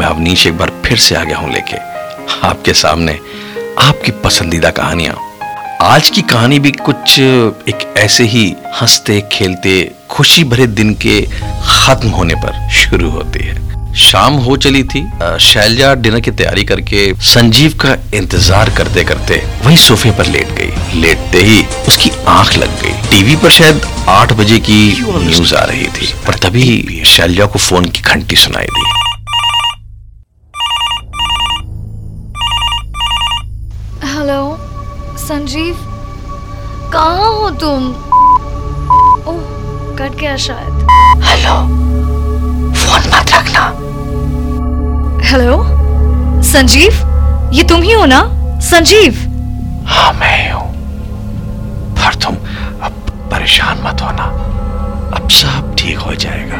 मैं अवनीश एक बार फिर से आ गया हूँ लेके। आपके सामने आपकी पसंदीदा कहानियाँ। आज की कहानी भी कुछ एक ऐसे ही हँसते खेलते खुशी भरे दिन के खत्म होने पर शुरू होती है। शाम हो चली थी शैलजा डिनर की तैयारी करके संजीव का इंतज़ार करते करते वही सोफे पर लेट गई। लेटते ही उसकी आँख लग गई। टीवी पर शायद आठ बजे की न्यूज़ आ रही थी पर तभी शैलजा को फ़ोन की घंटी सुनाई दी हेलो संजीव कहाँ हो तुम? ओह कट गया शायद। हेलो फ़ोन मत रखना। हेलो संजीव ये तुम ही हो ना? संजीव। हाँ मैं हूँ। पर तुम अब परेशान मत होना। अब सब ठीक हो जाएगा।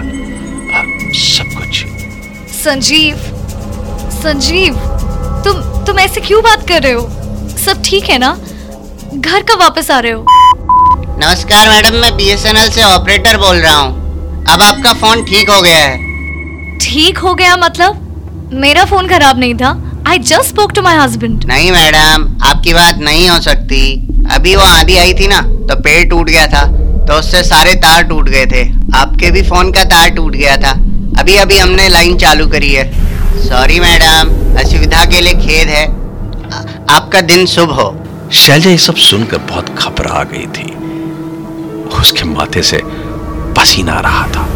अब सब कुछ। संजीव संजीव तुम तुम ऐसे क्यों बात कर रहे हो? सब ठीक है ना? घर कब वापस आ रहे हो? नमस्कार मैडम मैं बीएसएनएल से ऑपरेटर बोल रहा हूँ। अब आपका फ़ोन ठीक हो गया है। ठीक हो गया मतलब? मेरा फ़ोन खराब नहीं था। I just spoke to my husband नहीं मैडम आपकी बात नहीं हो सकती। अभी वो आंधी आई थी ना तो पेड़ टूट गया था तो उससे सारे तार टूट गए थे। आपके भी फ़ोन का तार टूट गया था। अभी अभी हमने लाइन चालू करी है। सॉरी मैडम असुविधा के लिए खेद है। आपका दिन शुभ हो। शैलजा ये सब सुनकर बहुत घबरा गई थी। उसके माथे से पसीना आ रहा था।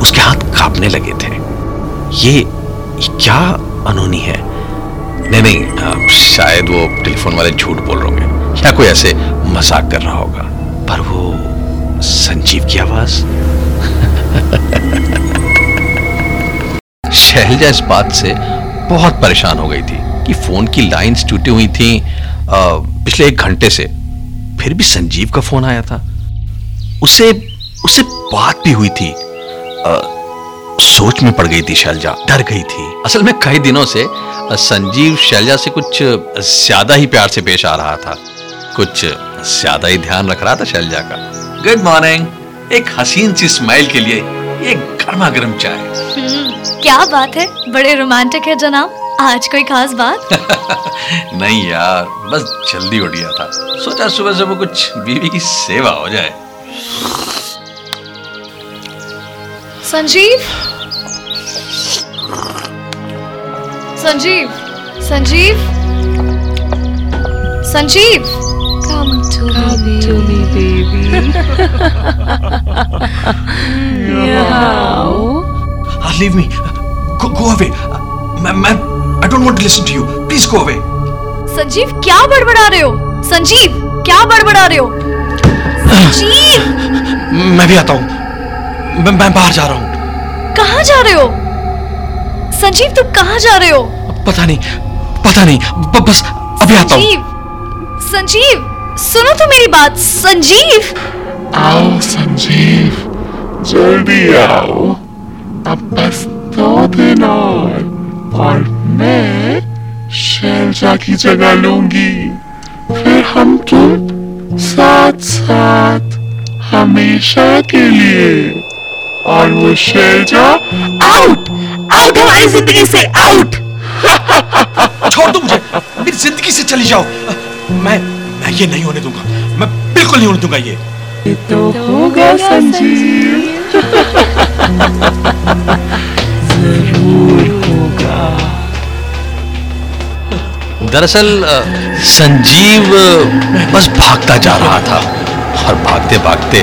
उसके हाथ कांपने लगे थे। ये, क्या अनोनी है? नहीं नहीं शायद वो टेलीफोन वाले झूठ बोल रहे होंगे। या कोई ऐसे मज़ाक कर रहा होगा। पर वो संजीव की आवाज़? शैलजा इस बात से बहुत परेशान हो गई थी कि फ़ोन की लाइंस टूटी हुई थी। पिछले एक घंटे से फिर भी संजीव का फ़ोन आया था। उसे उसे बात भी हुई थी। आ, सोच में पड़ गई थी शैलजा डर गई थी। असल में कई दिनों से संजीव शैलजा से कुछ ज़्यादा ही प्यार से पेश आ रहा था। कुछ ज़्यादा ही ध्यान रख रहा था शैलजा का। गुड मॉर्निंग एक हसीन सी स्माइल के लिए एक गर्मा गर्म चाय क्या बात है? बड़े रोमांटिक है जनाब। आज कोई खास बात? नहीं यार बस जल्दी उठ गया था। सोचा सुबह सुबह कुछ बीवी की सेवा हो जाए। Sanjeev? Sanjeev? Sanjeev? Sanjeev? Come to me, to me, baby. Meow. Leave me. Go, go away. मैं मैं I don't want to listen to you. Please go away. Sanjeev क्या बड़बड़ा रहे हो? संजीव क्या बड़बड़ा रहे हो? संजीव! मैं भी आता हूँ। मैं, मैं बाहर जा रहा हूँ। कहाँ जा रहे हो? संजीव तुम कहाँ जा रहे हो? पता नहीं पता नहीं। ब, बस अभी आता हूँ। संजीव संजीव सुनो तो मेरी बात। संजीव! आओ संजीव जल्दी आओ। अब बस दो दिन और और मैं शैलजा की जगह लूँगी। फिर हम तुम साथ साथ हमेशा के लिए। और वो शैलजा आउट आउट हमारी ज़िंदगी से आउट छोड़ दो मुझे। मेरी ज़िंदगी से चली जाओ। मैं मैं ये नहीं होने दूँगा। मैं बिल्कुल नहीं होने दूँगा ये। ये तो होगा संजीव। दरअसल संजीव बस भागता जा रहा था और भागते भागते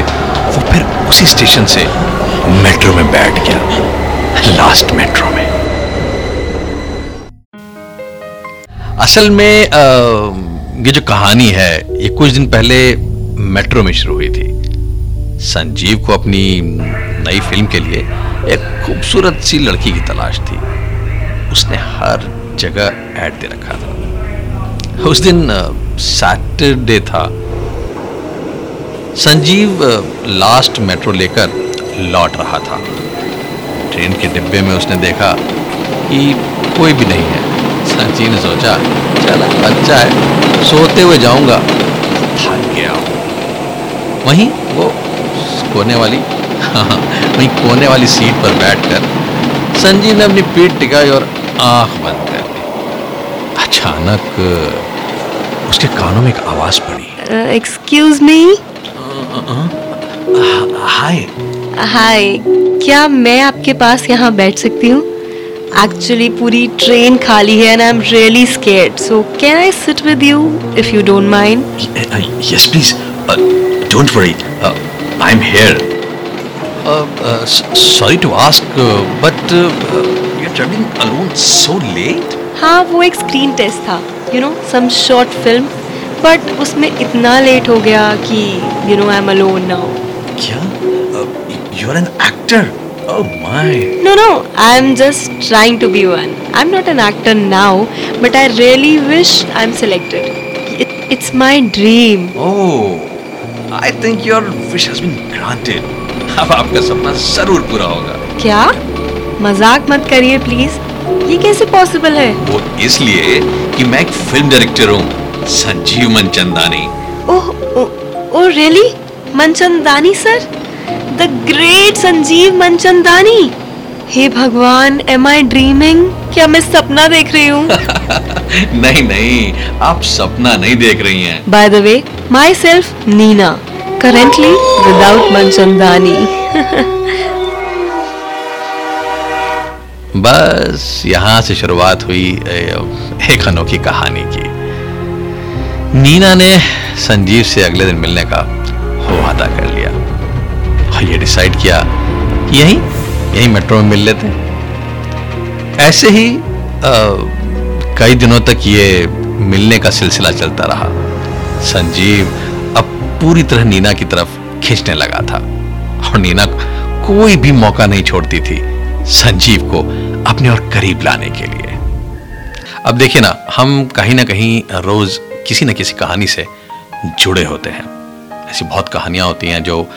वो फिर उसी स्टेशन से मेट्रो में बैठ गया, लास्ट मेट्रो में। असल में ये जो कहानी है, ये कुछ दिन पहले मेट्रो में शुरू हुई थी। संजीव को अपनी नई फ़िल्म के लिए एक खूबसूरत सी लड़की की तलाश थी। उसने हर जगह ऐड दे रखा था। उस दिन सैटरडे था। संजीव लास्ट मेट्रो लेकर लौट रहा था। ट्रेन के डिब्बे में उसने देखा कि कोई भी नहीं है। संजीव ने सोचा, चल अच्छा है, सोते हुए जाऊँगा। थक गया वहीं वो कोने वाली हाँ वहीं कोने वाली सीट पर बैठकर संजीव ने अपनी पीठ टिकाई और आँख बंद अचानक उसके कानों में एक आवाज़ पड़ी। एक्सक्यूज मी हाय हाय क्या मैं आपके पास यहाँ बैठ सकती हूँ? एक्चुअली पूरी ट्रेन खाली है and I am really scared so can I sit with you if you don't mind yes please. Uh, don't worry. Uh, i'm here. Uh, uh, s- sorry to ask uh, but uh, हाँ वो एक screen test था you know some short film but उसमें इतना late हो गया कि you know I am alone now क्या? You are an actor oh my no no I am just trying to be one I am not an actor now but I really wish I am selected it's my dream oh I think your wish has been granted अब आपका सपना ज़रूर पूरा होगा। क्या? मज़ाक मत करिए प्लीज़ ये कैसे पॉसिबल है? वो इसलिए कि मैं एक फ़िल्म डायरेक्टर हूँ Sanjeev Manchandani. Oh oh oh really Manchandani sir the great Sanjeev Manchandani? हे भगवान एम आई ड्रीमिंग क्या मैं सपना देख रही हूँ? नहीं नहीं आप सपना नहीं देख रही हैं। By the way myself Neena currently without Manchandani. बस यहाँ से शुरुआत हुई एक अनोखी कहानी की। नीना ने संजीव से अगले दिन मिलने का वादा कर लिया। और ये डिसाइड किया कि यहीं यहीं मेट्रो में मिल लेते। ऐसे ही अ, कई दिनों तक ये मिलने का सिलसिला चलता रहा। संजीव अब पूरी तरह नीना की तरफ़ खींचने लगा था। और नीना कोई भी मौका नहीं छोड़ती थी। संजीव को अपने और करीब लाने के लिए। अब देखिए ना, हम कहीं ना कहीं रोज किसी न किसी कहानी से जुड़े होते हैं। ऐसी बहुत कहानियाँ होती हैं जो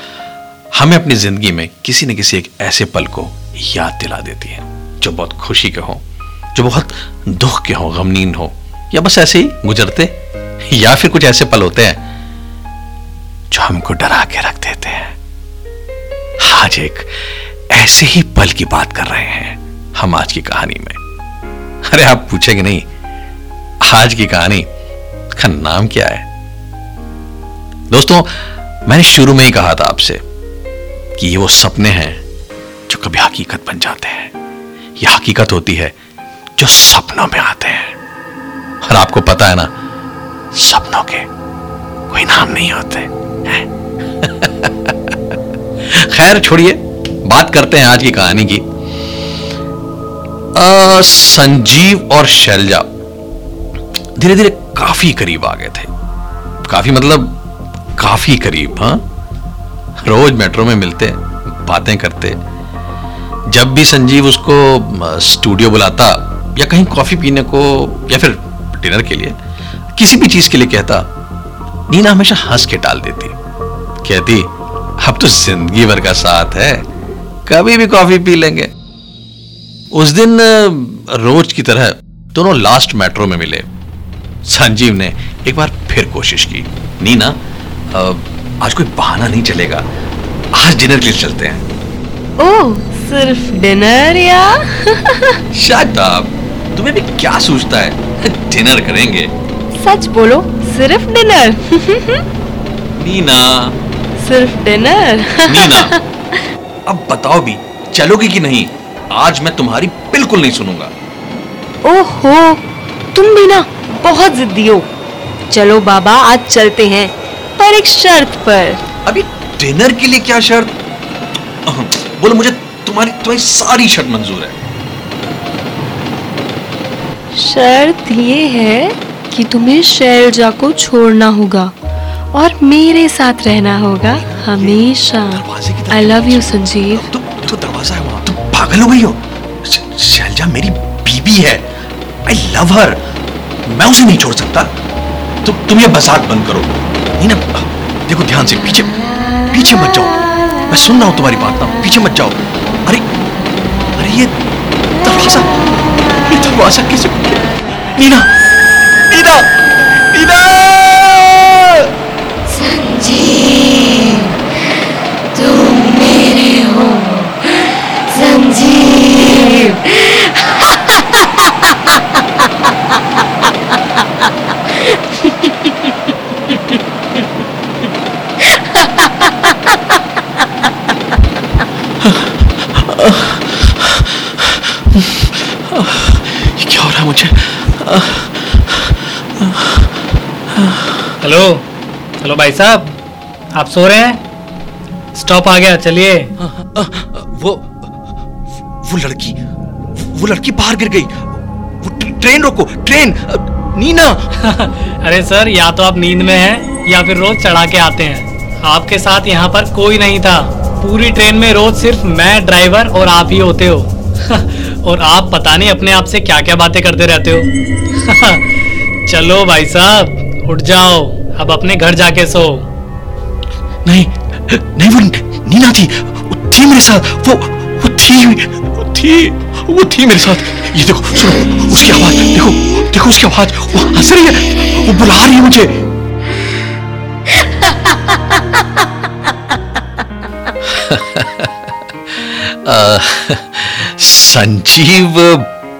हमें अपनी ज़िंदगी में किसी न किसी एक ऐसे पल को याद दिला देती हैं, जो बहुत खुशी के हों, जो बहुत दुख के हों गमनीन हो, या बस ऐसे ही गुजरते, या फिर कुछ ऐसे पल होते हैं, जो हमको डरा के रख देते हैं। आज एक ऐसे ही पल की बात कर रहे हैं हम आज की कहानी में। अरे आप पूछेंगे नहीं, आज की कहानी का नाम क्या है? दोस्तों, मैंने शुरू में ही कहा था आपसे कि ये वो सपने हैं जो कभी हकीकत बन जाते हैं। ये हकीकत होती है जो सपनों में आते हैं। और आपको पता है ना, सपनों के कोई नाम नहीं होते, हैं? खैर, छोड़िए। बात करते हैं आज की कहानी की। अ, संजीव और शैलजा धीरे धीरे काफ़ी करीब आ गए थे। काफ़ी मतलब काफ़ी करीब हाँ? रोज मेट्रो में मिलते बातें करते। जब भी संजीव उसको स्टूडियो बुलाता या कहीं कॉफ़ी पीने को या फिर डिनर के लिए किसी भी चीज़ के लिए कहता नीना हमेशा हंस के टाल देती। कहती अब तो ज़िंदगी भर का साथ है। कभी भी कॉफ़ी पी लेंगे। उस दिन रोज की तरह दोनों लास्ट मेट्रो में मिले। संजीव ने एक बार फिर कोशिश की। नीना आज कोई बहाना नहीं चलेगा। आज डिनर के लिए चलते हैं। ओह सिर्फ़ डिनर या? शायद तुम्हें भी क्या सोचता है? डिनर करेंगे। सच बोलो सिर्फ़ डिनर नीना। सिर्फ़ डिनर नीना। अब बताओ भी चलोगी कि नहीं? आज मैं तुम्हारी बिल्कुल नहीं सुनूँगा। ओहो तुम भी ना बहुत जिद्दी हो। चलो बाबा आज चलते हैं पर एक शर्त पर। अभी डिनर के लिए क्या शर्त? बोलो मुझे तुम्हारी तुम्हारी सारी शर्त मंजूर है। शर्त ये है कि तुम्हें शैलजा को छोड़ना होगा। और मेरे साथ रहना होगा हमेशा। I love you Sanjeev. तो तो दरवाज़ा है वहाँ। पागल हो गई हो? शैलजा, मेरी बीबी है। आई लव हर मैं उसे नहीं छोड़ सकता। तो तुम ये मज़ाक बंद करो। नहीं ना, देखो, ध्यान से, पीछे पीछे मत जाओ। मैं सुन रहा हूँ तुम्हारी बात ना। पीछे मत जाओ। अरे अरे ये दरवाज़ा ये दरवाज़ा किसे नीना नीना नीना! क्या हो रहा है मुझे? हेलो? हेलो भाई साहब आप सो रहे हैं? स्टॉप आ गया चलिए। वो वो लड़की वो लड़की बाहर गिर गई। वो ट्रेन रोको ट्रेन। नीना। अरे सर या तो आप नींद में हैं या फिर रोज चढ़ा के आते हैं। आपके साथ यहाँ पर कोई नहीं था। पूरी ट्रेन में रोज सिर्फ़ मैं ड्राइवर और आप ही होते हो। और आप पता नहीं अपने आप से क्या क्या बातें करते रहते हो। चलो भाई साहब, उठ जाओ। अब अपने घर जाके सो। नहीं नहीं, वो नीना थी वो थी मेरे साथ, वो वो थी वो थी वो थी मेरे साथ। ये देखो, सुनो, उसकी आवाज़, देखो देखो उसकी आवाज़, वो हंस रही है, वो बुला रही है मुझे। संजीव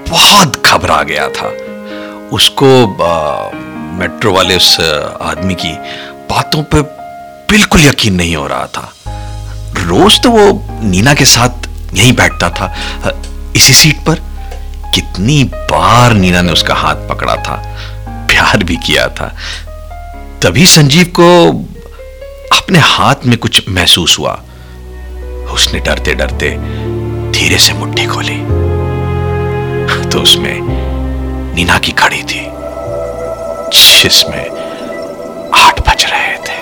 बहुत घबरा गया था। उसको मेट्रो वाले उस आदमी की बातों पे बिल्कुल यकीन नहीं हो रहा था। रोज तो वो नीना के साथ यहीं बैठता था। इसी सीट पर कितनी बार नीना ने उसका हाथ पकड़ा था, प्यार भी किया था। तभी संजीव को अपने हाथ में कुछ महसूस हुआ। उसने डरते डरते धीरे से मुट्ठी खोली। तो उसमें नीना की खड़ी थी, जिसमें आठ बज रहे थे।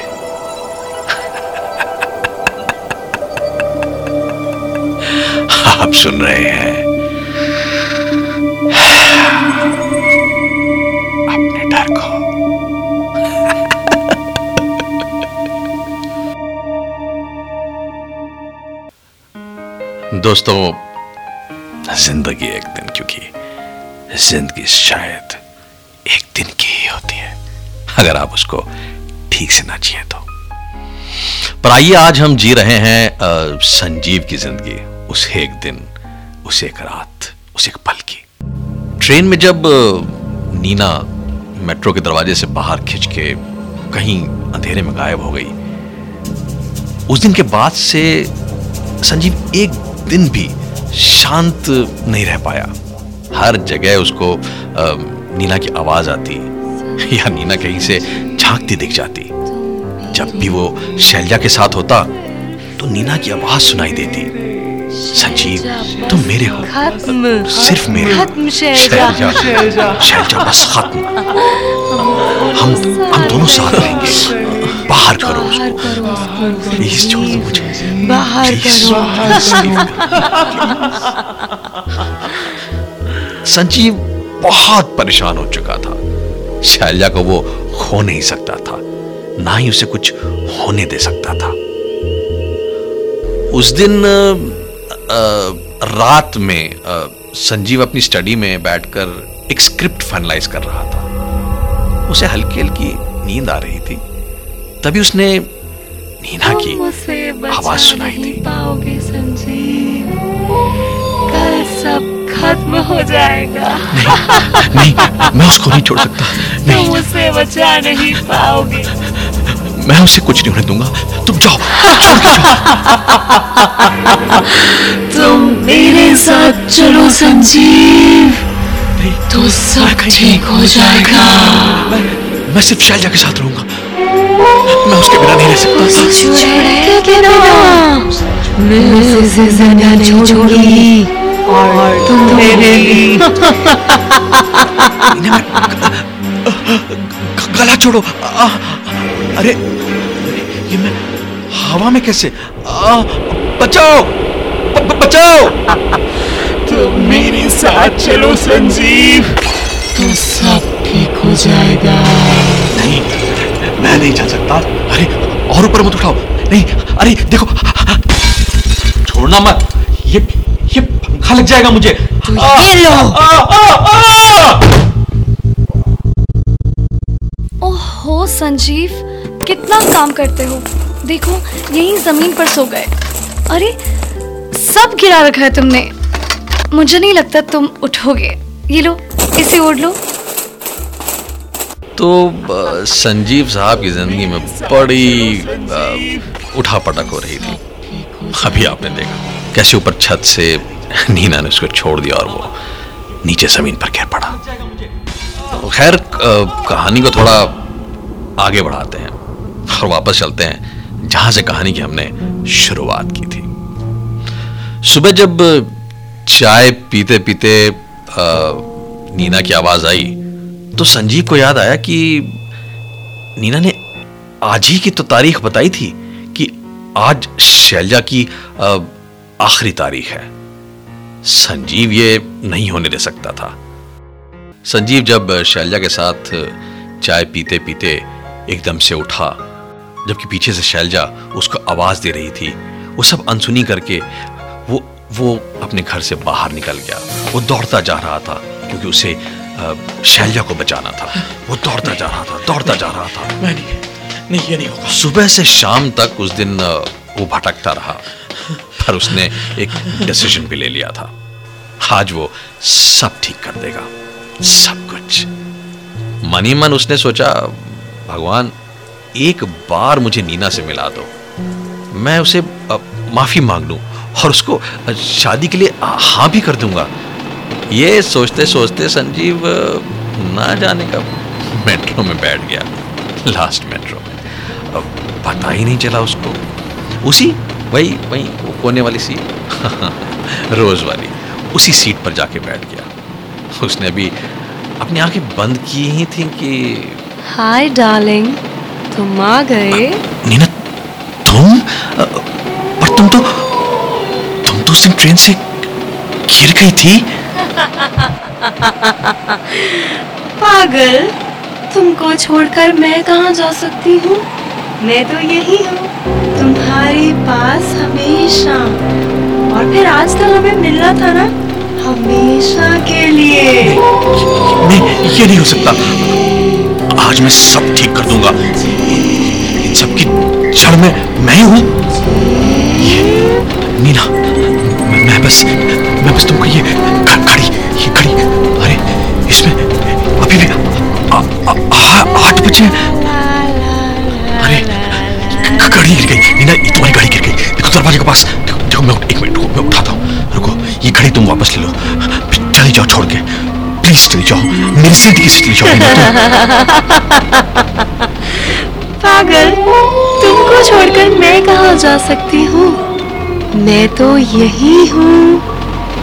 आप सुन रहे हैं दोस्तों, ज़िंदगी एक दिन, क्योंकि ज़िंदगी शायद एक दिन की ही होती है। अगर आप उसको ठीक से ना जिए तो। पर आइए, आज हम जी रहे हैं संजीव की ज़िंदगी। उस एक दिन, उस एक रात, उस एक पल की। ट्रेन में जब नीना मेट्रो के दरवाजे से बाहर खिंच के कहीं अंधेरे में गायब हो गई, उस दिन के बाद से संजीव एक दिन भी शांत नहीं रह पाया। हर जगह उसको नीना की आवाज़ आती या नीना कहीं से झांकती दिख जाती। जब भी वो शैलजा के साथ होता तो नीना की आवाज़ सुनाई देती संजीव तुम मेरे हो। सिर्फ़ मेरे हो। खत्म शैलजा शैलजा बस खत्म। हम हम दोनों साथ रहेंगे। बाहर करो उसको। प्लीज़ छोड़ दो मुझे। बाहर करो संजीव बहुत परेशान हो चुका था। शैलजा को वो खो नहीं सकता था ना ही उसे कुछ होने दे सकता था। उस दिन अ, रात में अ, संजीव अपनी स्टडी में बैठकर एक स्क्रिप्ट फाइनलाइज कर रहा था। उसे हल्की हल्की नींद आ रही थी। तभी उसने नीना की। आवाज़ सुनाई नहीं थी पाओगे संजीव। कल सब खत्म हो जाएगा। नहीं नहीं मैं उसको नहीं छोड़ सकता। तुम नहीं। बचा नहीं पाओगे। मैं उसे कुछ नहीं होने दूँगा। तुम जाओ। तुम मेरे साथ चलो संजीव। तो सब ठीक हो जाएगा। मैं, मैं सिर्फ़ शैलजा के साथ रहूँगा। मैं उसके बिना नहीं रह सकता गला छोड़ो अरे ये मैं हवा में कैसे आ, बचाओ ब- बचाओ तुम मेरे साथ चलो संजीव। नहीं जा सकता। अरे और ऊपर मत उठाओ। नहीं अरे देखो। छोड़ना मत। ये ये पंखा लग जाएगा मुझे। ये लो। ओहो संजीव कितना काम करते हो। देखो यही ज़मीन पर सो गए। अरे सब गिरा रखा है तुमने। मुझे नहीं लगता तुम उठोगे। ये लो इसे ओढ़ लो। तो संजीव साहब की ज़िंदगी में बड़ी उठा पटक हो रही थी। अभी आपने देखा, कैसे ऊपर छत से नीना ने उसको छोड़ दिया और वो नीचे ज़मीन पर गिर पड़ा। तो खैर कहानी को थोड़ा आगे बढ़ाते हैं और वापस चलते हैं, जहाँ से कहानी की हमने शुरुआत की थी। सुबह जब चाय पीते पीते नीना की आवाज़ आई तो संजीव को याद आया कि नीना ने आज ही की तो तारीख बताई थी कि आज शैलजा की आखिरी तारीख है। संजीव ये नहीं होने दे सकता था। संजीव जब शैलजा के साथ चाय पीते पीते एकदम से उठा, जबकि पीछे से शैलजा उसको आवाज़ दे रही थी, वो सब अनसुनी करके वो वो अपने घर से बाहर निकल गया। वो दौड़ता जा रहा था, क्योंकि उसे शैलजा को बचाना था। वो दौड़ता जा रहा था दौड़ता जा रहा था। मैं नहीं नहीं ये नहीं होगा। सुबह से शाम तक उस दिन वो भटकता रहा पर उसने एक डिसीज़न भी ले लिया था। आज वो सब ठीक कर देगा सब कुछ। मनी मन उसने सोचा भगवान एक बार मुझे नीना से मिला दो। मैं उसे माफ़ी मांग लूँ और उसको शादी के लिए हाँ भी कर दूँगा। ये सोचते सोचते संजीव ना जाने कब मेट्रो में बैठ गया। लास्ट मेट्रो में। अब पता ही नहीं चला उसको। उसी वही वही वो कोने वाली सीट। रोज वाली। उसी सीट पर जाके बैठ गया। उसने अभी अपनी आँखें बंद की ही थी कि हाय डार्लिंग तुम आ गए। नीना तुम? पर तुम तो तुम तो उस दिन ट्रेन से गिर गई थी? पागल तुमको छोड़कर मैं कहाँ जा सकती हूँ? मैं तो यही हूँ तुम्हारे पास हमेशा। और फिर आज तो हमें मिलना था ना? हमेशा के लिए। नहीं ये नहीं हो सकता। आज मैं सब ठीक कर दूँगा। इन जड़ में मैं ही। हूँ नीना मैं, बस मैं बस तुमको ये घड़ी ये घड़ी अरे घड़ी गिर गई। नीना ये तुम्हारी घड़ी गिर गई। देखो दरवाजे के पास। देखो, देखो मैं एक मिनट रुको मैं उठाता हूँ रुको ये घड़ी तुम वापस ले लो। चली जाओ छोड़ के। प्लीज़ चली जाओ। मेरी ज़िंदगी से चली जाओ पागल तुमको छोड़कर मैं कहाँ जा सकती हूँ? मैं तो यही हूँ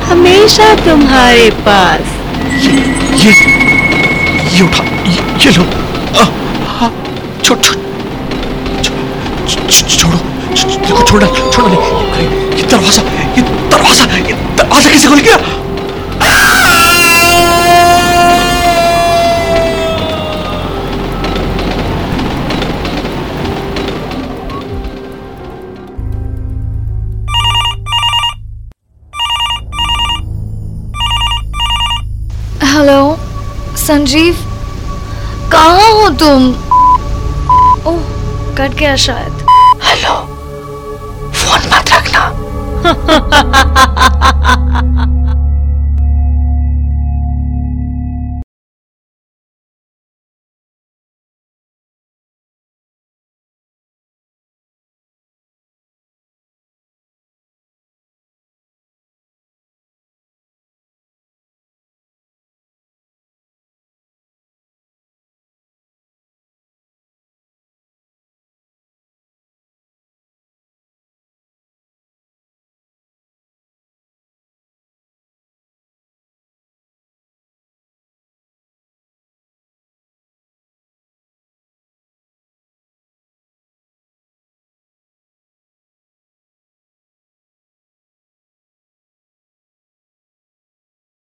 हमेशा तुम्हारे पास। ये ये ये उठा ये, ये लो। छोड़ छोड़। छोड़ो देखो, छोड़ डाल छोड़ ये ये दरवाज़ा ये दरवाज़ा ये दरवाज़ा कैसे खुल गया? संजीव, कहाँ हो तुम? कट